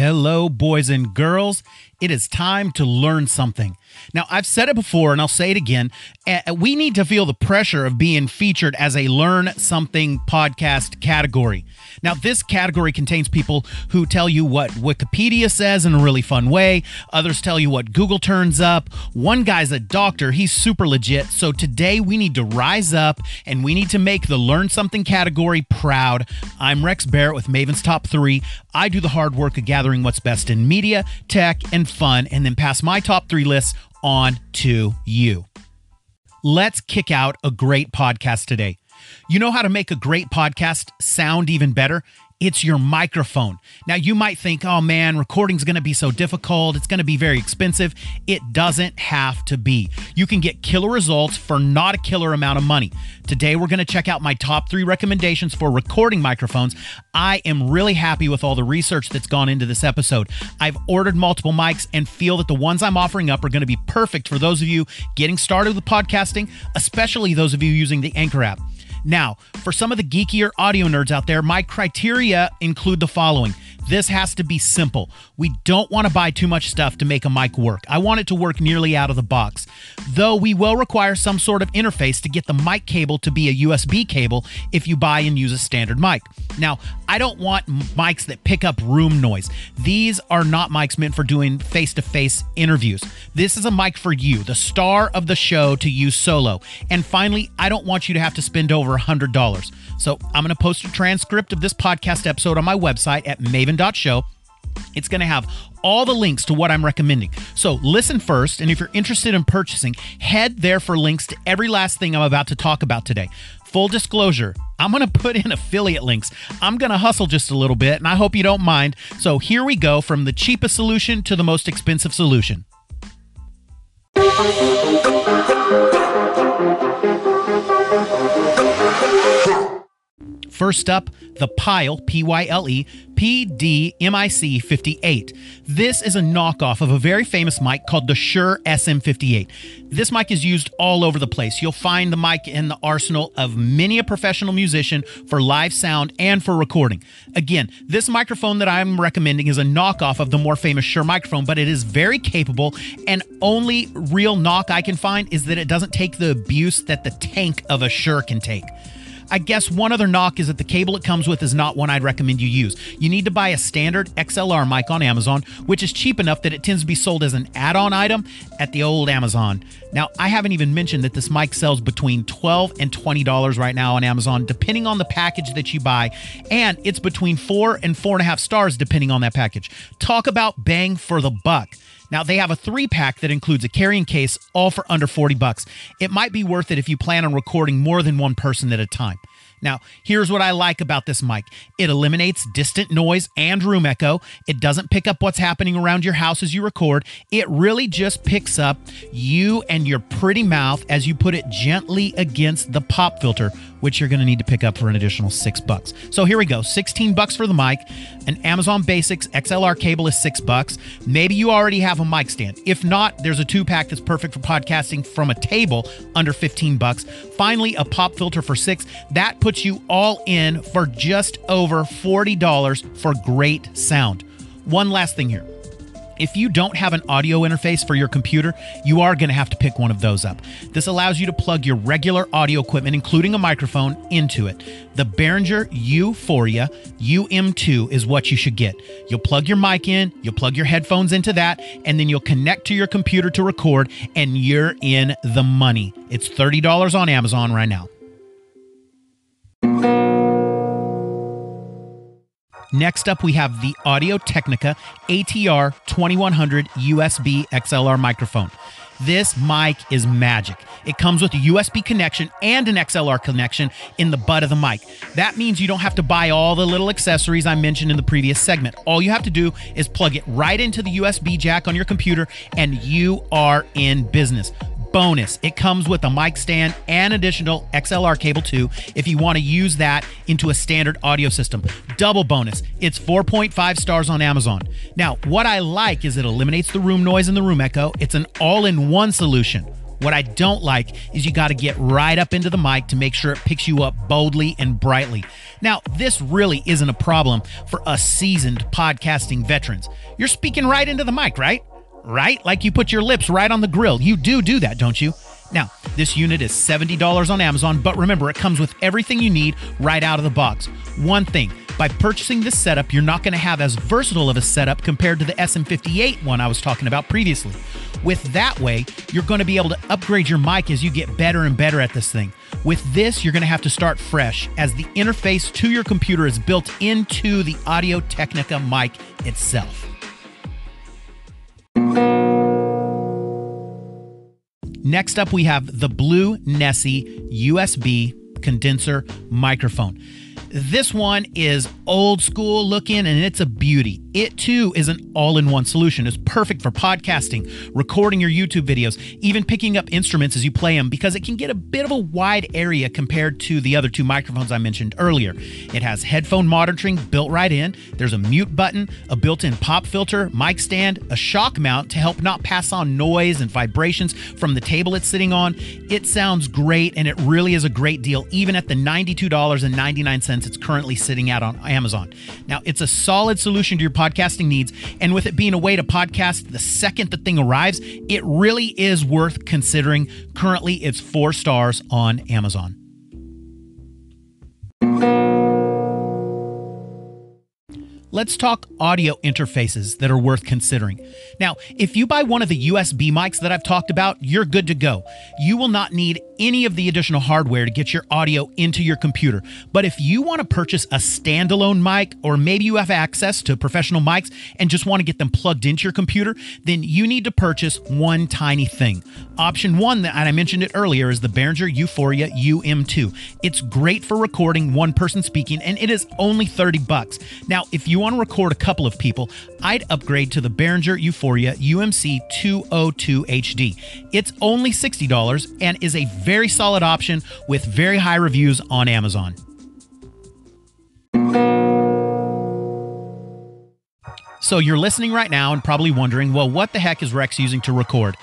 Hello, boys and girls. It is time to learn something. Now, I've said it before and I'll say it again. Uh, we need to feel the pressure of being featured as a Learn Something podcast category. Now, this category contains people who tell you what Wikipedia says in a really fun way, others tell you what Google turns up. One guy's a doctor, he's super legit. So today we need to rise up and we need to make the Learn Something category proud. I'm Rex Barrett with Maven's Top 3. I do the hard work of gathering what's best in media, tech, and fun, and then pass my top three lists on to you. Let's kick out a great podcast today. You know how to make a great podcast sound even better? It's your microphone. Now, you might think, oh man, recording's gonna be so difficult. It's gonna be very expensive. It doesn't have to be. You can get killer results for not a killer amount of money. Today, we're gonna check out my top three recommendations for recording microphones. I am really happy with all the research that's gone into this episode. I've ordered multiple mics and feel that the ones I'm offering up are gonna be perfect for those of you getting started with podcasting, especially those of you using the Anchor app. Now, for some of the geekier audio nerds out there, my criteria include the following. This has to be simple. We don't want to buy too much stuff to make a mic work. I want it to work nearly out of the box. Though we will require some sort of interface to get the mic cable to be a USB cable if you buy and use a standard mic. Now, I don't want mics that pick up room noise. These are not mics meant for doing face to face interviews. This is a mic for you, the star of the show, to use solo. And finally, I don't want you to have to spend over $100. So I'm going to post a transcript of this podcast episode on my website at maven.show. It's going to have all the links to what I'm recommending. So listen first, and if you're interested in purchasing, head there for links to every last thing I'm about to talk about today. Full disclosure, I'm going to put in affiliate links. I'm going to hustle just a little bit, and I hope you don't mind. So here we go from the cheapest solution to the most expensive solution. First up, the Pyle, P Y L E, PDMIC 58. This is a knockoff of a very famous mic called the Shure SM58. This mic is used all over the place. You'll find the mic in the arsenal of many a professional musician for live sound and for recording. Again, this microphone that I'm recommending is a knockoff of the more famous Shure microphone, but it is very capable, and only real knock I can find is that it doesn't take the abuse that the tank of a Shure can take. I guess one other knock is that the cable it comes with is not one I'd recommend you use. You need to buy a standard XLR mic on Amazon, which is cheap enough that it tends to be sold as an add on item at the old Amazon. Now, I haven't even mentioned that this mic sells between 12 and $20 right now on Amazon, depending on the package that you buy, and it's between four and four and a half stars depending on that package. Talk about bang for the buck. Now they have a three pack that includes a carrying case, all for under 40 bucks. It might be worth it if you plan on recording more than one person at a time. Now, here's what I like about this mic it eliminates distant noise and room echo. It doesn't pick up what's happening around your house as you record. It really just picks up you and your pretty mouth as you put it gently against the pop filter, which you're going to need to pick up for an additional six bucks. So here we go 16 bucks for the mic. An Amazon Basics XLR cable is six bucks. Maybe you already have a mic stand. If not, there's a two pack that's perfect for podcasting from a table under 15 bucks. Finally, a pop filter for six. That puts you all in for just over $40 for great sound. One last thing here. If you don't have an audio interface for your computer, you are going to have to pick one of those up. This allows you to plug your regular audio equipment, including a microphone, into it. The Behringer U-Phoria UM2 is what you should get. You'll plug your mic in, you'll plug your headphones into that, and then you'll connect to your computer to record, and you're in the money. It's $30 on Amazon right now. Next up, we have the Audio Technica ATR 2100 USB XLR microphone. This mic is magic. It comes with a USB connection and an XLR connection in the butt of the mic. That means you don't have to buy all the little accessories I mentioned in the previous segment. All you have to do is plug it right into the USB jack on your computer and you are in business bonus. It comes with a mic stand and additional XLR cable too if you want to use that into a standard audio system. Double bonus. It's 4.5 stars on Amazon. Now, what I like is it eliminates the room noise and the room echo. It's an all-in-one solution. What I don't like is you got to get right up into the mic to make sure it picks you up boldly and brightly. Now, this really isn't a problem for us seasoned podcasting veterans. You're speaking right into the mic, right? Right? Like you put your lips right on the grill. You do do that, don't you? Now, this unit is $70 on Amazon, but remember, it comes with everything you need right out of the box. One thing, by purchasing this setup, you're not going to have as versatile of a setup compared to the SM58 one I was talking about previously. With that way, you're going to be able to upgrade your mic as you get better and better at this thing. With this, you're going to have to start fresh as the interface to your computer is built into the Audio Technica mic itself. Next up, we have the Blue Nessie USB condenser microphone. This one is old school looking and it's a beauty. It too is an all in one solution. It's perfect for podcasting, recording your YouTube videos, even picking up instruments as you play them because it can get a bit of a wide area compared to the other two microphones I mentioned earlier. It has headphone monitoring built right in, there's a mute button, a built in pop filter, mic stand, a shock mount to help not pass on noise and vibrations from the table it's sitting on. It sounds great and it really is a great deal, even at the $92.99 it's currently sitting out on Amazon. Now, it's a solid solution to your podcasting needs, and with it being a way to podcast the second the thing arrives, it really is worth considering. Currently, it's four stars on Amazon. Let's talk audio interfaces that are worth considering. Now, if you buy one of the USB mics that I've talked about, you're good to go. You will not need any of the additional hardware to get your audio into your computer. But if you want to purchase a standalone mic, or maybe you have access to professional mics and just want to get them plugged into your computer, then you need to purchase one tiny thing. Option one, that I mentioned it earlier, is the Behringer U-Phoria UM2. It's great for recording one person speaking, and it is only 30 bucks. Now, if you want to record a couple of people, I'd upgrade to the Behringer U-Phoria UMC 202 HD. It's only $60 and is a very solid option with very high reviews on Amazon. So you're listening right now and probably wondering, well, what the heck is Rex using to record?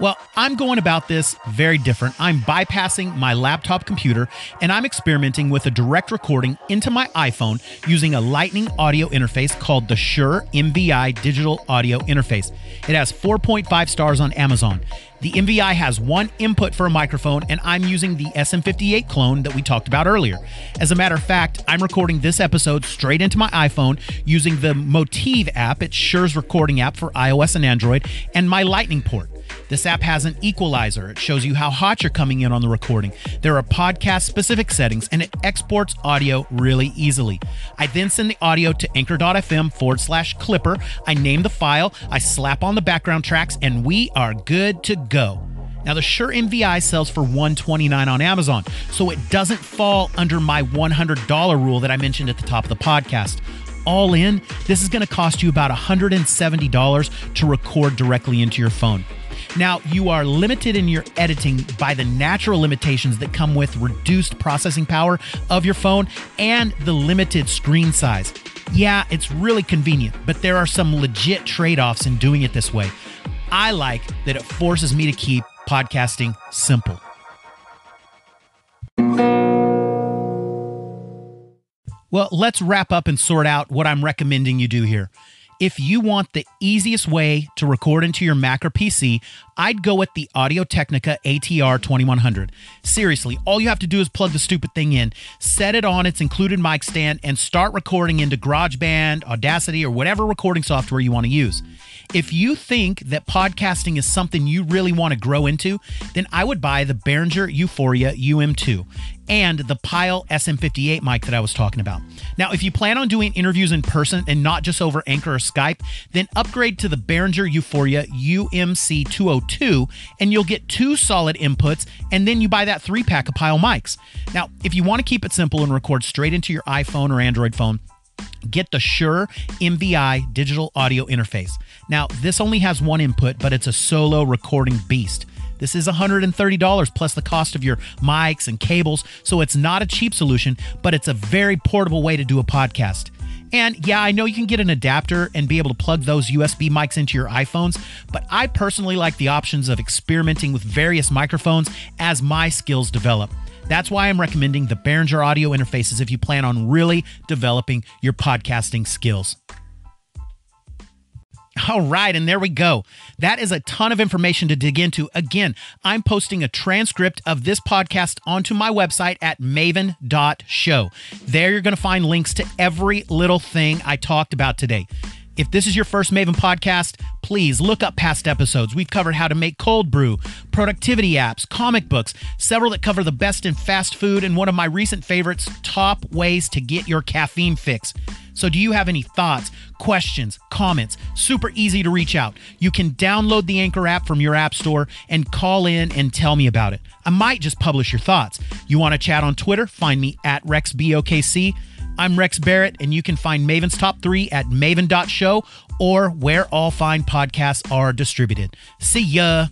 Well, I'm going about this very different. I'm bypassing my laptop computer and I'm experimenting with a direct recording into my iPhone using a Lightning audio interface called the Shure MVI Digital Audio Interface. It has 4.5 stars on Amazon. The MVI has one input for a microphone, and I'm using the SM58 clone that we talked about earlier. As a matter of fact, I'm recording this episode straight into my iPhone using the MOTIV app, it's Shure's recording app for iOS and Android, and my Lightning port. This app has an equalizer. It shows you how hot you're coming in on the recording. There are podcast specific settings and it exports audio really easily. I then send the audio to anchor.fm forward slash clipper. I name the file, I slap on the background tracks, and we are good to go. Now the Shure MVI sells for 129 on Amazon, so it doesn't fall under my $100 rule that I mentioned at the top of the podcast all in, this is going to cost you about $170 to record directly into your phone. Now, you are limited in your editing by the natural limitations that come with reduced processing power of your phone and the limited screen size. Yeah, it's really convenient, but there are some legit trade offs in doing it this way. I like that it forces me to keep podcasting simple. Well, let's wrap up and sort out what I'm recommending you do here. If you want the easiest way to record into your Mac or PC, I'd go with the Audio Technica ATR 2100. Seriously, all you have to do is plug the stupid thing in, set it on its included mic stand, and start recording into GarageBand, Audacity, or whatever recording software you want to use. If you think that podcasting is something you really want to grow into, then I would buy the Behringer U-Phoria UM2 and the Pyle SM58 mic that I was talking about. Now, if you plan on doing interviews in person and not just over Anchor or Skype, then upgrade to the Behringer U-Phoria UMC 202 and you'll get two solid inputs and then you buy that three pack of Pyle mics. Now, if you want to keep it simple and record straight into your iPhone or Android phone, Get the Shure MVI digital audio interface. Now, this only has one input, but it's a solo recording beast. This is $130 plus the cost of your mics and cables, so it's not a cheap solution, but it's a very portable way to do a podcast. And yeah, I know you can get an adapter and be able to plug those USB mics into your iPhones, but I personally like the options of experimenting with various microphones as my skills develop. That's why I'm recommending the Behringer audio interfaces if you plan on really developing your podcasting skills. All right, and there we go. That is a ton of information to dig into. Again, I'm posting a transcript of this podcast onto my website at maven.show. There you're going to find links to every little thing I talked about today. If this is your first Maven podcast, please look up past episodes. We've covered how to make cold brew, productivity apps, comic books, several that cover the best in fast food, and one of my recent favorites, top ways to get your caffeine fix. So, do you have any thoughts, questions, comments? Super easy to reach out. You can download the Anchor app from your app store and call in and tell me about it. I might just publish your thoughts. You want to chat on Twitter? Find me at RexBOKC. I'm Rex Barrett, and you can find Maven's Top 3 at maven.show or where all fine podcasts are distributed. See ya.